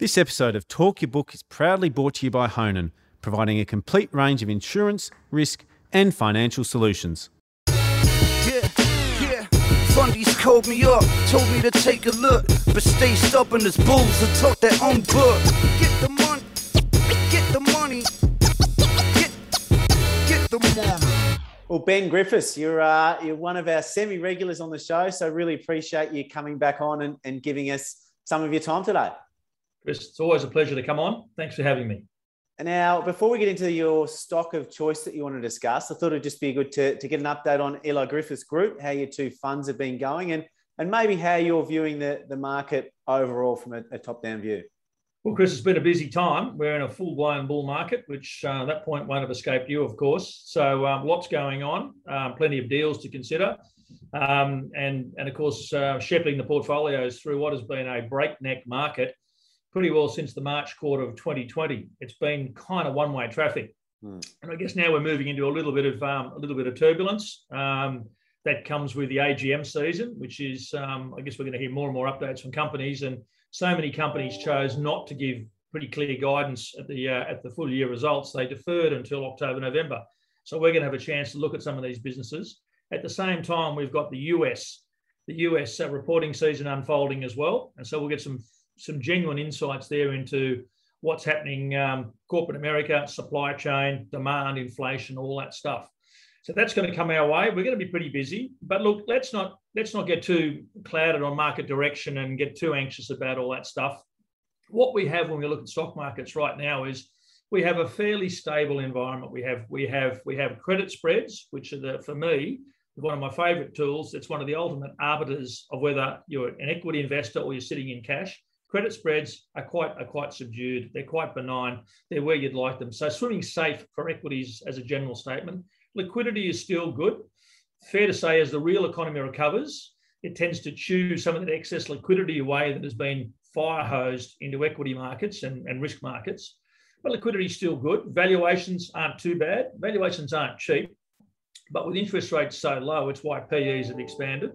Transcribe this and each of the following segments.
This episode of Talk Your Book is proudly brought to you by Honan, providing a complete range of insurance, risk, and financial solutions. Yeah, yeah. Fundies called me up, told me to take a look, but stay stubborn as bulls and talk their own book. Get the money, get the money, get, get the money. Well, Ben Griffiths, you're uh, you're one of our semi-regulars on the show, so really appreciate you coming back on and, and giving us some of your time today. Chris, it's always a pleasure to come on. Thanks for having me. Now, before we get into your stock of choice that you want to discuss, I thought it'd just be good to, to get an update on Eley Griffiths Group, how your two funds have been going, and, and maybe how you're viewing the, the market overall from a, a top down view. Well, Chris, it's been a busy time. We're in a full blown bull market, which uh, that point won't have escaped you, of course. So, um, lots going on, um, plenty of deals to consider. Um, and, and of course, uh, shepherding the portfolios through what has been a breakneck market pretty well since the March quarter of 2020. It's been kind of one-way traffic, mm. and I guess now we're moving into a little bit of um, a little bit of turbulence. Um, that comes with the AGM season, which is um, I guess we're going to hear more and more updates from companies, and so many companies chose not to give pretty clear guidance at the uh, at the full year results. They deferred until October, November. So we're going to have a chance to look at some of these businesses. At the same time, we've got the US, the US uh, reporting season unfolding as well, and so we'll get some some genuine insights there into what's happening um, corporate America, supply chain, demand, inflation, all that stuff. So that's going to come our way. We're going to be pretty busy. But look, let's not let's not get too clouded on market direction and get too anxious about all that stuff. What we have when we look at stock markets right now is we have a fairly stable environment. We have we have we have credit spreads, which are the for me one of my favorite tools. It's one of the ultimate arbiters of whether you're an equity investor or you're sitting in cash credit spreads are quite are quite subdued. They're quite benign. They're where you'd like them. So swimming safe for equities as a general statement. Liquidity is still good. Fair to say, as the real economy recovers, it tends to chew some of that excess liquidity away that has been fire hosed into equity markets and, and risk markets. But liquidity is still good. Valuations aren't too bad. Valuations aren't cheap. But with interest rates so low, it's why PEs have expanded.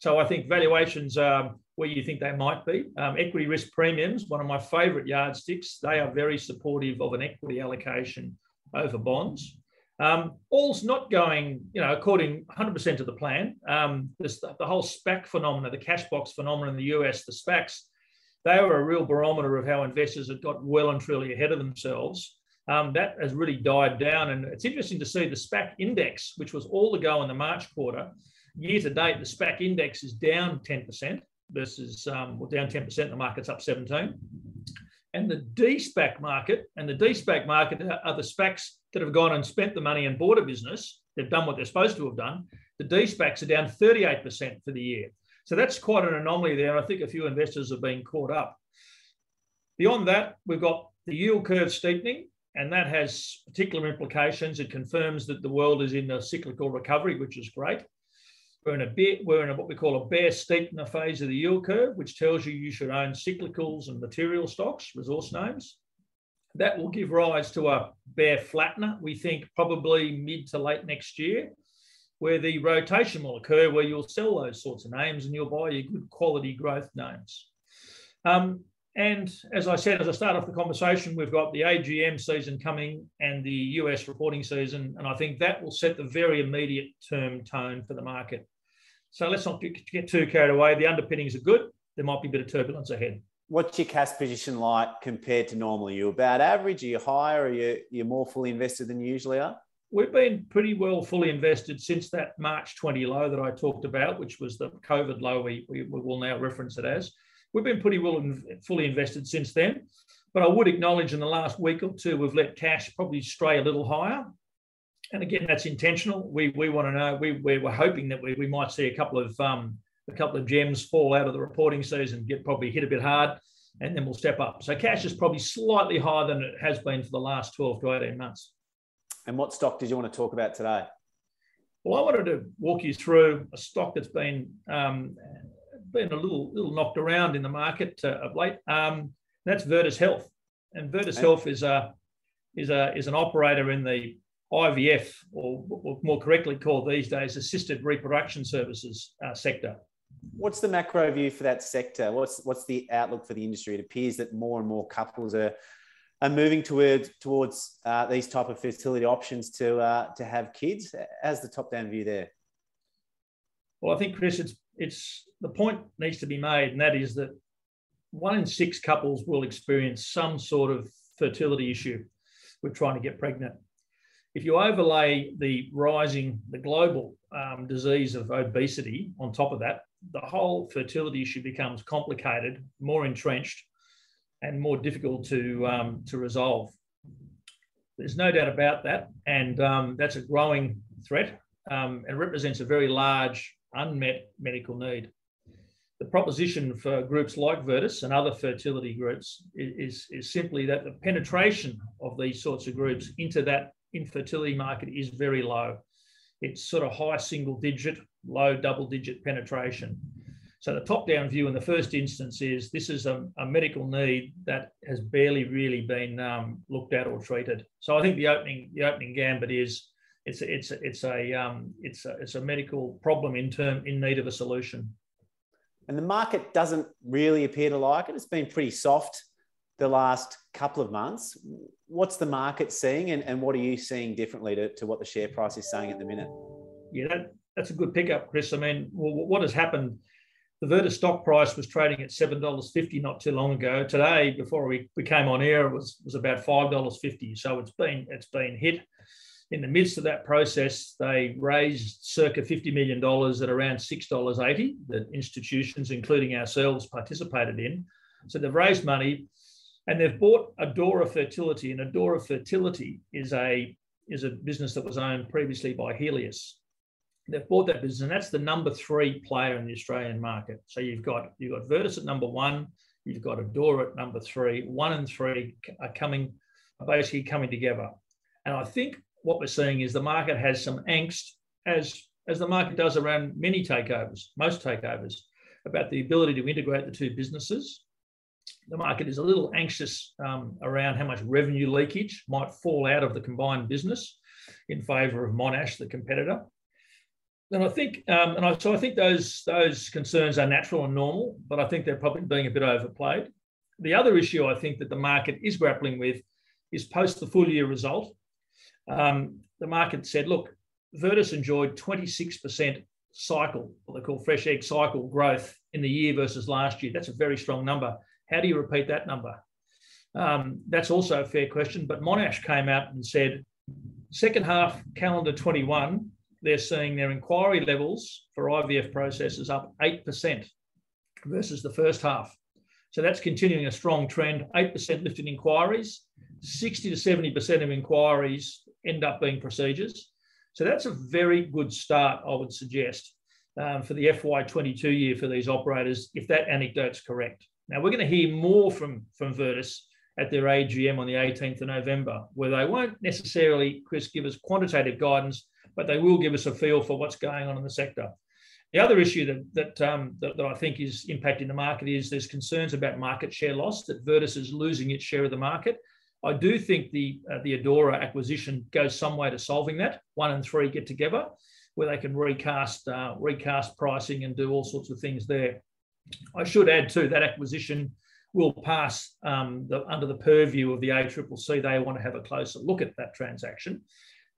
So I think valuations are where you think they might be. Um, equity risk premiums, one of my favourite yardsticks, they are very supportive of an equity allocation over bonds. Um, all's not going, you know, according 100% to the plan. Um, this, the whole SPAC phenomena, the cash box phenomenon in the US, the SPACs, they were a real barometer of how investors had got well and truly ahead of themselves. Um, that has really died down. And it's interesting to see the SPAC index, which was all the go in the March quarter. Year to date, the SPAC index is down 10% versus um, well, down 10%, the market's up 17. And the D-SPAC market, and the D-SPAC market are the SPACs that have gone and spent the money and bought a business. They've done what they're supposed to have done. The D-SPACs are down 38% for the year. So that's quite an anomaly there. I think a few investors have been caught up. Beyond that, we've got the yield curve steepening, and that has particular implications. It confirms that the world is in a cyclical recovery, which is great. We're in a bit, we're in a, what we call a bear steepener phase of the yield curve, which tells you you should own cyclicals and material stocks, resource names. That will give rise to a bear flattener, we think probably mid to late next year, where the rotation will occur, where you'll sell those sorts of names and you'll buy your good quality growth names. Um, and as I said, as I start off the conversation, we've got the AGM season coming and the US reporting season. And I think that will set the very immediate term tone for the market. So let's not get too carried away. The underpinnings are good. There might be a bit of turbulence ahead. What's your cash position like compared to normal? Are you about average? Are you higher? Are you you're more fully invested than you usually are? We've been pretty well fully invested since that March 20 low that I talked about, which was the COVID low we, we, we will now reference it as. We've been pretty well in, fully invested since then. But I would acknowledge in the last week or two, we've let cash probably stray a little higher and again, that's intentional. We we want to know. We we were hoping that we, we might see a couple of um, a couple of gems fall out of the reporting season, get probably hit a bit hard, and then we'll step up. So cash is probably slightly higher than it has been for the last 12 to 18 months. And what stock did you want to talk about today? Well, I wanted to walk you through a stock that's been um, been a little little knocked around in the market uh, of late. Um, that's Virtus Health, and Virtus okay. Health is a is a is an operator in the IVF, or, more correctly called these days, assisted reproduction services uh, sector. What's the macro view for that sector? What's what's the outlook for the industry? It appears that more and more couples are are moving towards towards uh, these type of fertility options to uh, to have kids. As the top down view there? Well, I think Chris, it's it's the point needs to be made, and that is that one in six couples will experience some sort of fertility issue with trying to get pregnant. If you overlay the rising, the global um, disease of obesity on top of that, the whole fertility issue becomes complicated, more entrenched, and more difficult to, um, to resolve. There's no doubt about that, and um, that's a growing threat um, and represents a very large unmet medical need. The proposition for groups like Virtus and other fertility groups is, is simply that the penetration of these sorts of groups into that infertility market is very low. It's sort of high single digit, low double digit penetration. So the top down view in the first instance is this is a, a medical need that has barely really been um, looked at or treated. So I think the opening the opening gambit is it's a, it's a, it's a um, it's a, it's a medical problem in term in need of a solution. And the market doesn't really appear to like it. It's been pretty soft the last couple of months. What's the market seeing, and, and what are you seeing differently to, to what the share price is saying at the minute? Yeah, that, that's a good pickup, Chris. I mean, well, what has happened? The Virtus stock price was trading at seven dollars fifty not too long ago. Today, before we, we came on air, it was was about five dollars fifty. So it's been it's been hit. In the midst of that process, they raised circa fifty million dollars at around six dollars eighty. That institutions, including ourselves, participated in. So they've raised money, and they've bought Adora Fertility. And Adora Fertility is a is a business that was owned previously by Healius they've bought that business, and that's the number three player in the Australian market. So you've got you've got Virtus at number one, you've got Adora at number three. One and three are coming, are basically coming together. And I think what we're seeing is the market has some angst, as as the market does around many takeovers, most takeovers, about the ability to integrate the two businesses. The market is a little anxious um, around how much revenue leakage might fall out of the combined business in favour of Monash, the competitor and I think, um, and I, so I think those those concerns are natural and normal, but I think they're probably being a bit overplayed. The other issue I think that the market is grappling with is post the full year result. Um, the market said, look, Virtus enjoyed 26% cycle, what they call fresh egg cycle growth in the year versus last year. That's a very strong number. How do you repeat that number? Um, that's also a fair question. But Monash came out and said, second half calendar 21 they're seeing their inquiry levels for IVF processes up 8% versus the first half. So that's continuing a strong trend 8% lift in inquiries, 60 to 70% of inquiries end up being procedures. So that's a very good start, I would suggest, um, for the FY22 year for these operators, if that anecdote's correct. Now, we're going to hear more from, from Virtus at their AGM on the 18th of November, where they won't necessarily, Chris, give us quantitative guidance but they will give us a feel for what's going on in the sector. The other issue that that, um, that, that I think is impacting the market is there's concerns about market share loss that Virtus is losing its share of the market. I do think the uh, the Adora acquisition goes some way to solving that. One and three get together, where they can recast uh, recast pricing and do all sorts of things there. I should add too that acquisition will pass um, the, under the purview of the ACCC. They want to have a closer look at that transaction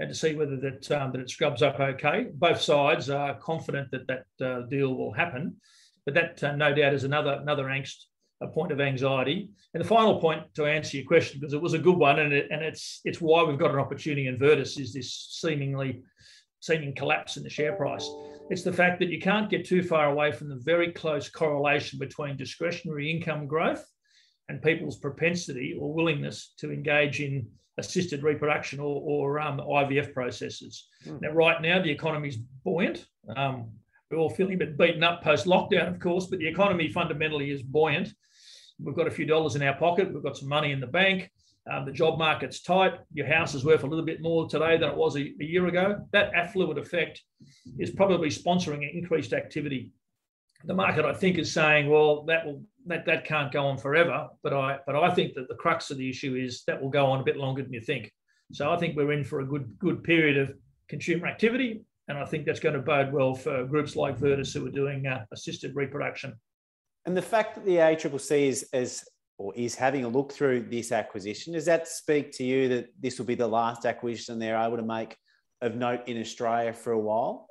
and to see whether that um, that it scrubs up okay. Both sides are confident that that uh, deal will happen, but that uh, no doubt is another another angst, a point of anxiety. And the final point to answer your question, because it was a good one, and it, and it's it's why we've got an opportunity in Virtus is this seemingly seeming collapse in the share price. It's the fact that you can't get too far away from the very close correlation between discretionary income growth and people's propensity or willingness to engage in assisted reproduction or, or um, IVF processes. Mm. Now, right now, the economy is buoyant. Um, we're all feeling a bit beaten up post lockdown, of course, but the economy fundamentally is buoyant. We've got a few dollars in our pocket. We've got some money in the bank. Um, the job market's tight. Your house is worth a little bit more today than it was a, a year ago. That affluent effect is probably sponsoring increased activity. The market, I think, is saying, well, that will that, that can't go on forever. But I but I think that the crux of the issue is that will go on a bit longer than you think. So I think we're in for a good good period of consumer activity. and I think that's going to bode well for groups like Virtus who are doing uh, assisted reproduction. And the fact that the ACCC is, is or is having a look through this acquisition, does that speak to you that this will be the last acquisition they're able to make of note in Australia for a while?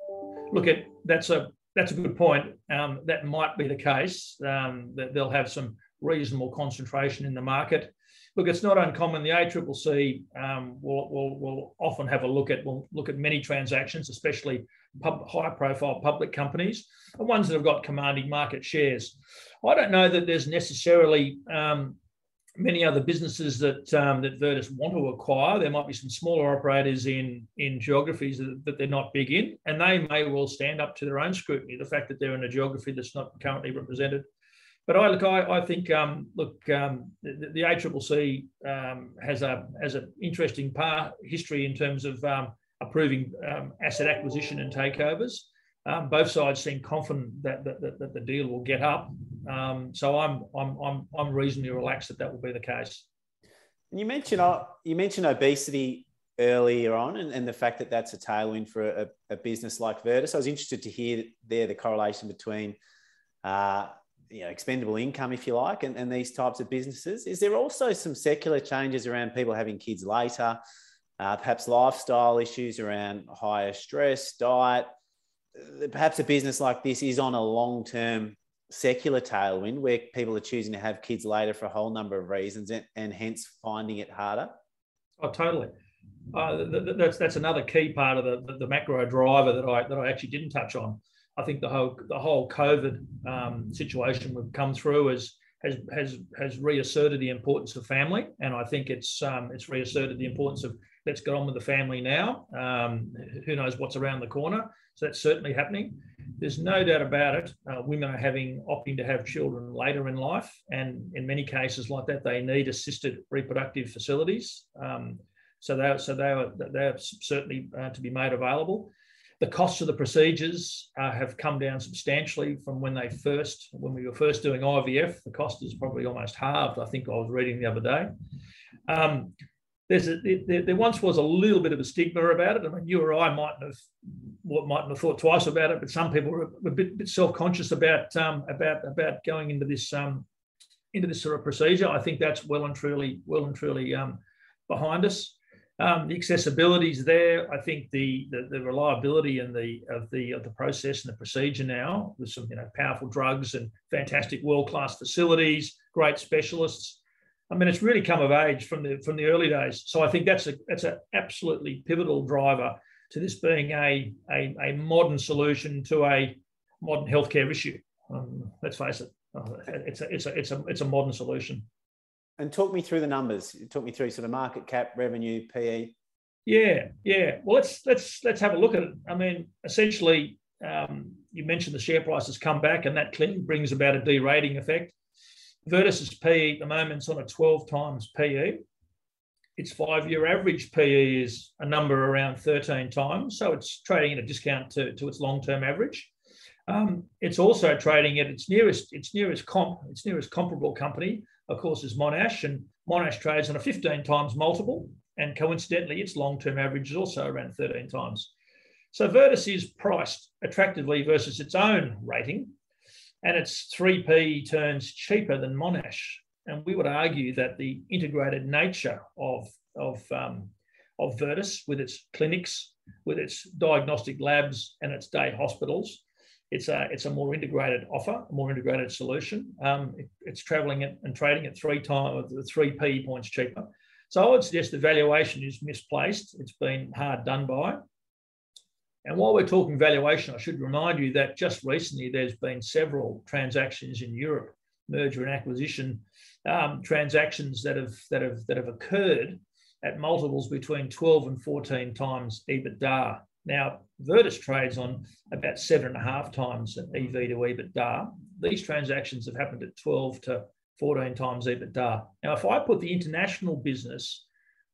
Look, at that's a that's a good point. Um, that might be the case. Um, that they'll have some reasonable concentration in the market. Look, it's not uncommon. The ACCC um, will, will, will often have a look at will look at many transactions, especially pub, high-profile public companies, and ones that have got commanding market shares. I don't know that there's necessarily um, many other businesses that um, that Virtus want to acquire. There might be some smaller operators in in geographies that, that, they're not big in, and they may well stand up to their own scrutiny. The fact that they're in a geography that's not currently represented. But I look, I, I think, um, look, um, the, the ACCC um, has a has an interesting part history in terms of um, approving um, asset acquisition and takeovers. Um, both sides seem confident that, that, that, the deal will get up. So I'm, I'm, I'm, I'm reasonably relaxed that that will be the case. You mentioned, uh, you mentioned obesity earlier on and, and the fact that that's a tailwind for a, a business like Virtus. I was interested to hear there the correlation between uh, you know, expendable income, if you like, and, and these types of businesses. Is there also some secular changes around people having kids later, uh, perhaps lifestyle issues around higher stress, diet? perhaps a business like this is on a long term secular tailwind where people are choosing to have kids later for a whole number of reasons and, and hence finding it harder? Oh, totally. Uh, that's that's another key part of the, the macro driver that I that I actually didn't touch on. I think the whole the whole COVID um, situation we've come through has has has has reasserted the importance of family, and I think it's um, it's reasserted the importance of let's get on with the family now. Um, who knows what's around the corner? So that's certainly happening. There's no doubt about it. Uh, women are having opting to have children later in life, and in many cases like that, they need assisted reproductive facilities. Um, so they so they are they are certainly uh, to be made available. The costs of the procedures uh, have come down substantially from when they first when we were first doing IVF. The cost is probably almost halved. I think I was reading the other day. Um, there's a, there, there, once was a little bit of a stigma about it. I mean, you or I mightn't have mightn't have thought twice about it, but some people were a bit, bit self-conscious about um, about about going into this um, into this sort of procedure. I think that's well and truly well and truly um, behind us. Um, the accessibility is there. I think the, the, the reliability and the of the of the process and the procedure now with some you know powerful drugs and fantastic world class facilities, great specialists. I mean, it's really come of age from the from the early days. So I think that's a that's an absolutely pivotal driver to this being a, a, a modern solution to a modern healthcare issue. Um, let's face it, uh, it's a it's a it's a it's a modern solution. And talk me through the numbers. Talk me through sort of market cap, revenue, PE. Yeah, yeah. Well, let's let's let's have a look at it. I mean, essentially, um, you mentioned the share price has come back, and that clearly brings about a derating effect. Virtus's PE at the moment is on a 12 times PE. Its five year average PE is a number around 13 times. So it's trading at a discount to, to its long term average. Um, it's also trading at its nearest, its nearest comp, its nearest comparable company, of course, is Monash, and Monash trades on a 15 times multiple, and coincidentally, its long-term average is also around 13 times. So Virtus is priced attractively versus its own rating, and its 3p turns cheaper than Monash. And we would argue that the integrated nature of, of, um, of Virtus, with its clinics, with its diagnostic labs, and its day hospitals, it's a it's a more integrated offer, a more integrated solution. Um, it, it's traveling and trading at three times three p points cheaper. So I would suggest the valuation is misplaced. It's been hard done by. And while we're talking valuation, I should remind you that just recently there's been several transactions in Europe, merger and acquisition um, transactions that have that have that have occurred at multiples between 12 and 14 times EBITDA. Now, Virtus trades on about seven and a half times EV to EBITDA. These transactions have happened at 12 to 14 times EBITDA. Now, if I put the international business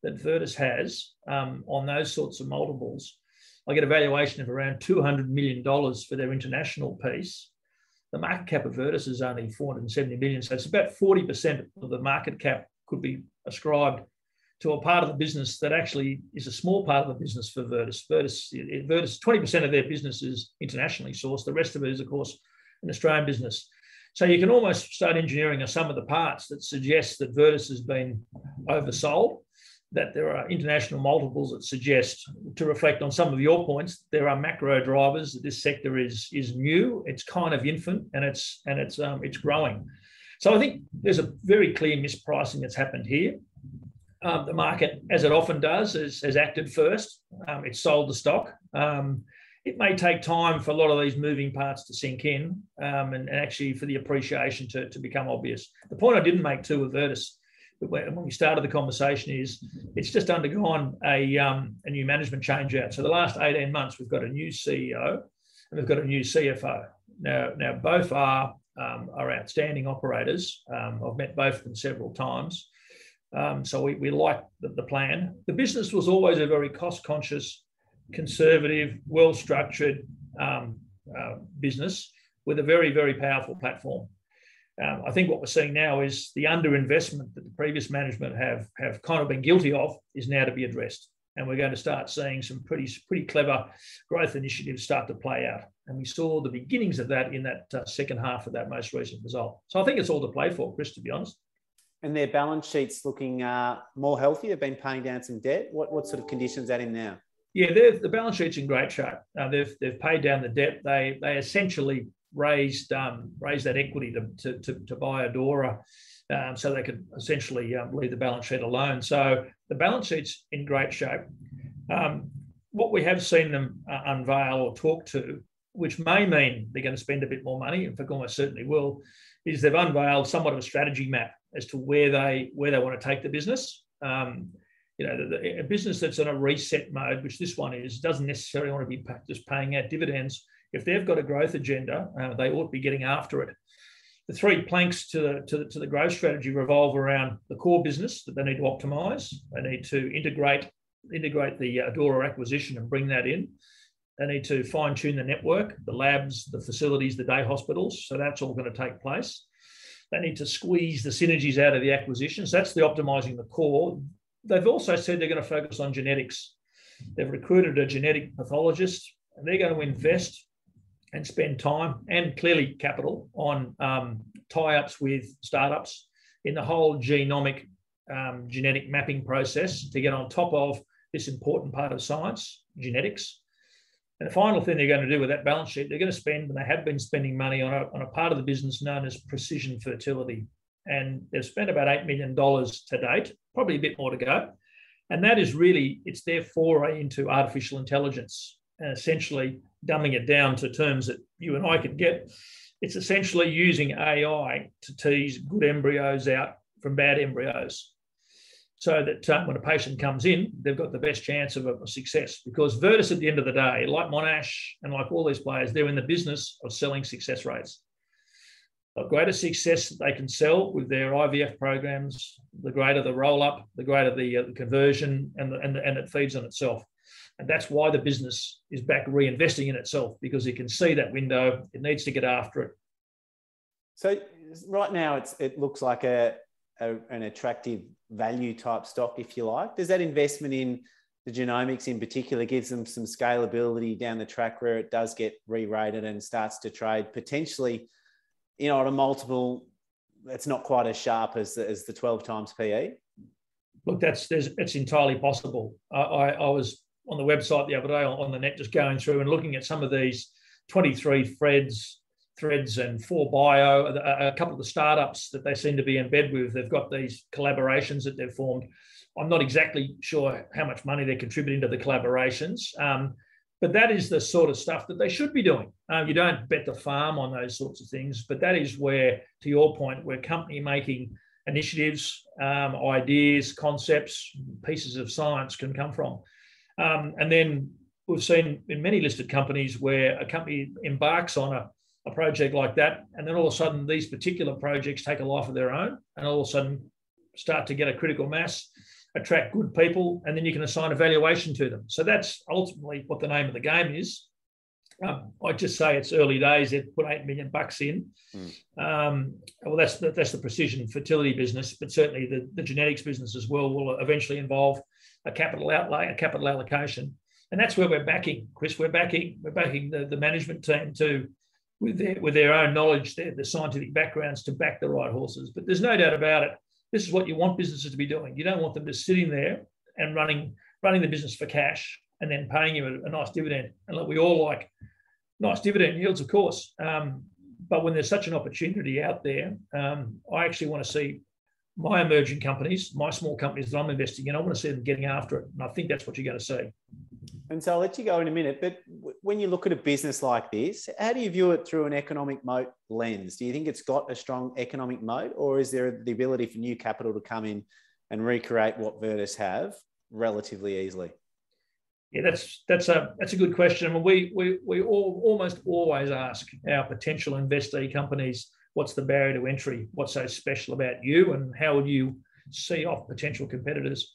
that Virtus has um, on those sorts of multiples, I get a valuation of around $200 million for their international piece. The market cap of Virtus is only 470 million. So it's about 40% of the market cap could be ascribed to a part of the business that actually is a small part of the business for. Virtus, Virtus 20% of their business is internationally sourced. The rest of it is, of course, an Australian business. So you can almost start engineering a sum of the parts that suggests that Virtus has been oversold, that there are international multiples that suggest, to reflect on some of your points, there are macro drivers that this sector is, is new, it's kind of infant, and it's and it's um, it's growing. So I think there's a very clear mispricing that's happened here. Um, the market, as it often does, has, has acted first. Um, it's sold the stock. Um, it may take time for a lot of these moving parts to sink in um, and, and, actually for the appreciation to, to become obvious. The point I didn't make too with Virtus when we started the conversation is it's just undergone a, um, a new management change out. So the last 18 months, we've got a new CEO and we've got a new CFO. Now, now both are, um, are outstanding operators. Um, I've met both of them several times. Um, so we, we like the, the plan. The business was always a very cost conscious, conservative, well structured um, uh, business with a very, very powerful platform. Um, I think what we're seeing now is the underinvestment that the previous management have, have kind of been guilty of is now to be addressed. And we're going to start seeing some pretty, pretty clever growth initiatives start to play out. And we saw the beginnings of that in that uh, second half of that most recent result. So I think it's all to play for, Chris, to be honest. And their balance sheet's looking uh, more healthy. They've been paying down some debt. What, what sort of conditions that in now? Yeah, the balance sheet's in great shape. Uh, they've, they've paid down the debt. They, they essentially raised um, raised that equity to, to, to, to buy Adora um, so they could essentially um, leave the balance sheet alone. So the balance sheet's in great shape. Um, what we have seen them uh, unveil or talk to, which may mean they're going to spend a bit more money, in fact, almost certainly will, is they've unveiled somewhat of a strategy map as to where they where they want to take the business. Um, you know, the, the, a business that's in a reset mode, which this one is, doesn't necessarily want to be just paying out dividends if they've got a growth agenda, uh, they ought to be getting after it. The three planks to the, to, the, to the growth strategy revolve around the core business that they need to optimize. They need to integrate integrate the Adora acquisition and bring that in. They need to fine tune the network, the labs, the facilities, the day hospitals. So that's all going to take place. They need to squeeze the synergies out of the acquisitions. That's the optimizing the core. They've also said they're going to focus on genetics. They've recruited a genetic pathologist and they're going to invest and spend time and clearly capital on um, tie-ups with startups in the whole genomic um, genetic mapping process to get on top of this important part of science, genetics. And the final thing they're going to do with that balance sheet, they're going to spend, and they have been spending money on a, on a part of the business known as precision fertility. And they've spent about $8 million to date, probably a bit more to go. And that is really, it's their foray into artificial intelligence. And essentially, dumbing it down to terms that you and I could get, it's essentially using AI to tease good embryos out from bad embryos so that when a patient comes in, they've got the best chance of a, success. Because Virtus, at the end of the day, like Monash and like all these players, they're in the business of selling success rates. The greater success they can sell with their IVF programs, the greater the roll up, the greater the, uh, the conversion, and, the, and, the, and it feeds on itself. And that's why the business is back reinvesting in itself because it can see that window. It needs to get after it. So right now, it's it looks like a, a an attractive value type stock, if you like. Does that investment in the genomics in particular gives them some scalability down the track where it does get re-rated and starts to trade potentially, you know, at a multiple that's not quite as sharp as the, as the 12 times PE? Look, that's there's it's entirely possible. I, I, I was on the website the other day on the net, just going through and looking at some of these 23 threads, threads and 4Bio, a, a couple of the startups that they seem to be in bed with. They've got these collaborations that they've formed. I'm not exactly sure how much money they're contributing to the collaborations, um, but that is the sort of stuff that they should be doing. Um, you don't bet the farm on those sorts of things, but that is where, to your point, where company making initiatives, um, ideas, concepts, pieces of science can come from. Um, and then we've seen in many listed companies where a company embarks on a, a project like that, and then all of a sudden these particular projects take a life of their own, and all of a sudden start to get a critical mass, attract good people, and then you can assign a valuation to them. So that's ultimately what the name of the game is. Um, I'd just say it's early days. They've put eight million bucks in. Mm. Um, well, that's the, that's the precision fertility business, but certainly the, the genetics business as well will eventually involve a capital outlay, a capital allocation, and that's where we're backing, Chris. We're backing we're backing the, the management team to with their with their own knowledge, their the scientific backgrounds to back the right horses. But there's no doubt about it. This is what you want businesses to be doing. You don't want them just sitting there and running running the business for cash and then paying you a, a nice dividend. And look, we all like nice dividend yields, of course. Um, but when there's such an opportunity out there, um, I actually want to see my emerging companies, my small companies that I'm investing in, I want to see them getting after it. And I think that's what you're going to see. And so I'll let you go in a minute. But when you look at a business like this, how do you view it through an economic moat lens? Do you think it's got a strong economic moat, or is there the ability for new capital to come in and recreate what Virtus have relatively easily? Yeah, that's that's a that's a good question. We we we all, almost always ask our potential investee companies, what's the barrier to entry? What's so special about you, and how would you see off potential competitors?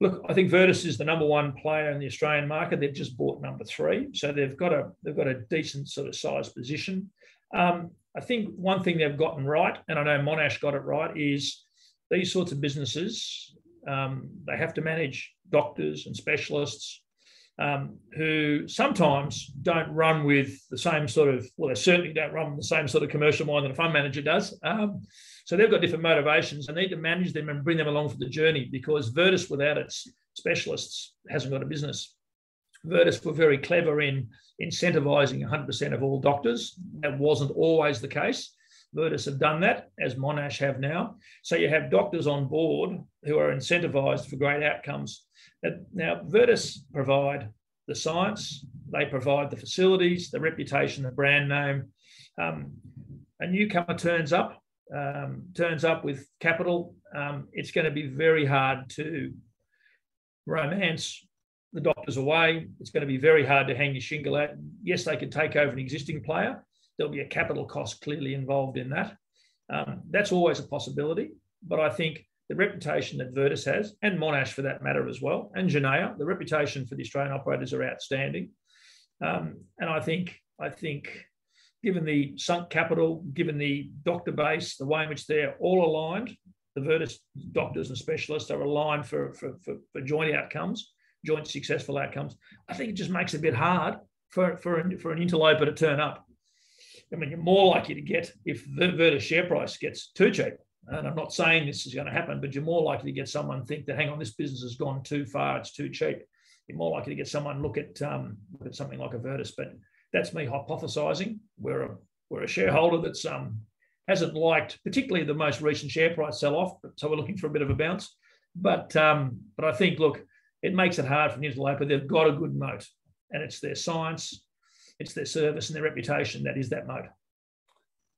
Look, I think Virtus is the number one player in the Australian market. They've just bought number three, so they've got a they've got a decent sort of size position. Um, I think one thing they've gotten right, and I know Monash got it right, is these sorts of businesses um, they have to manage doctors and specialists um, who sometimes don't run with the same sort of, well, they certainly don't run with the same sort of commercial mind that a fund manager does. Um, so they've got different motivations. I need to manage them and bring them along for the journey because Virtus, without its specialists, hasn't got a business. Virtus were very clever in incentivizing 100% of all doctors. That wasn't always the case. Virtus have done that, as Monash have now. So you have doctors on board who are incentivized for great outcomes. Now, Virtus provide the science, they provide the facilities, the reputation, the brand name. Um, a newcomer turns up, um, turns up with capital. Um, it's going to be very hard to romance the doctors away. It's going to be very hard to hang your shingle out. Yes, they could take over an existing player, there'll be a capital cost clearly involved in that. Um, that's always a possibility. But I think the reputation that Virtus has, and Monash for that matter as well, and Genea, the reputation for the Australian operators are outstanding. Um, and I think, I think, given the sunk capital, given the doctor base, the way in which they're all aligned, the Virtus doctors and specialists are aligned for, for, for, for joint outcomes, joint successful outcomes. I think it just makes it a bit hard for, for, an, for an interloper to turn up. I mean, you're more likely to get if the Virtus share price gets too cheap. And I'm not saying this is going to happen, but you're more likely to get someone think that, hang on, this business has gone too far, it's too cheap. You're more likely to get someone look at um, look at something like a Virtus. But that's me hypothesizing. We're a we're a shareholder that's um, hasn't liked particularly the most recent share price sell off, so we're looking for a bit of a bounce. But um, but I think look, it makes it hard for an interloper. They've got a good moat, and it's their science, it's their service and their reputation that is that moat.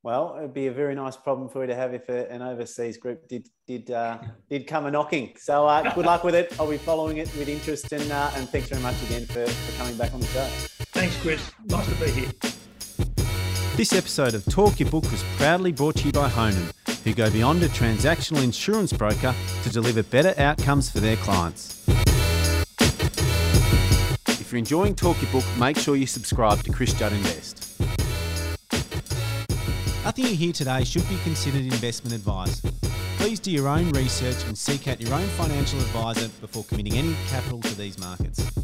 Well, it'd be a very nice problem for you to have if a, an overseas group did did uh, did come a knocking. So uh, good luck with it. I'll be following it with interest, and uh, and thanks very much again for, for coming back on the show. Thanks, Chris. Nice to be here. This episode of Talk Your Book was proudly brought to you by Honan, who go beyond a transactional insurance broker to deliver better outcomes for their clients you're enjoying Talk Your Book, make sure you subscribe to Chris Judd Invest. Nothing you hear today should be considered investment advice. Please do your own research and seek out your own financial advisor before committing any capital to these markets.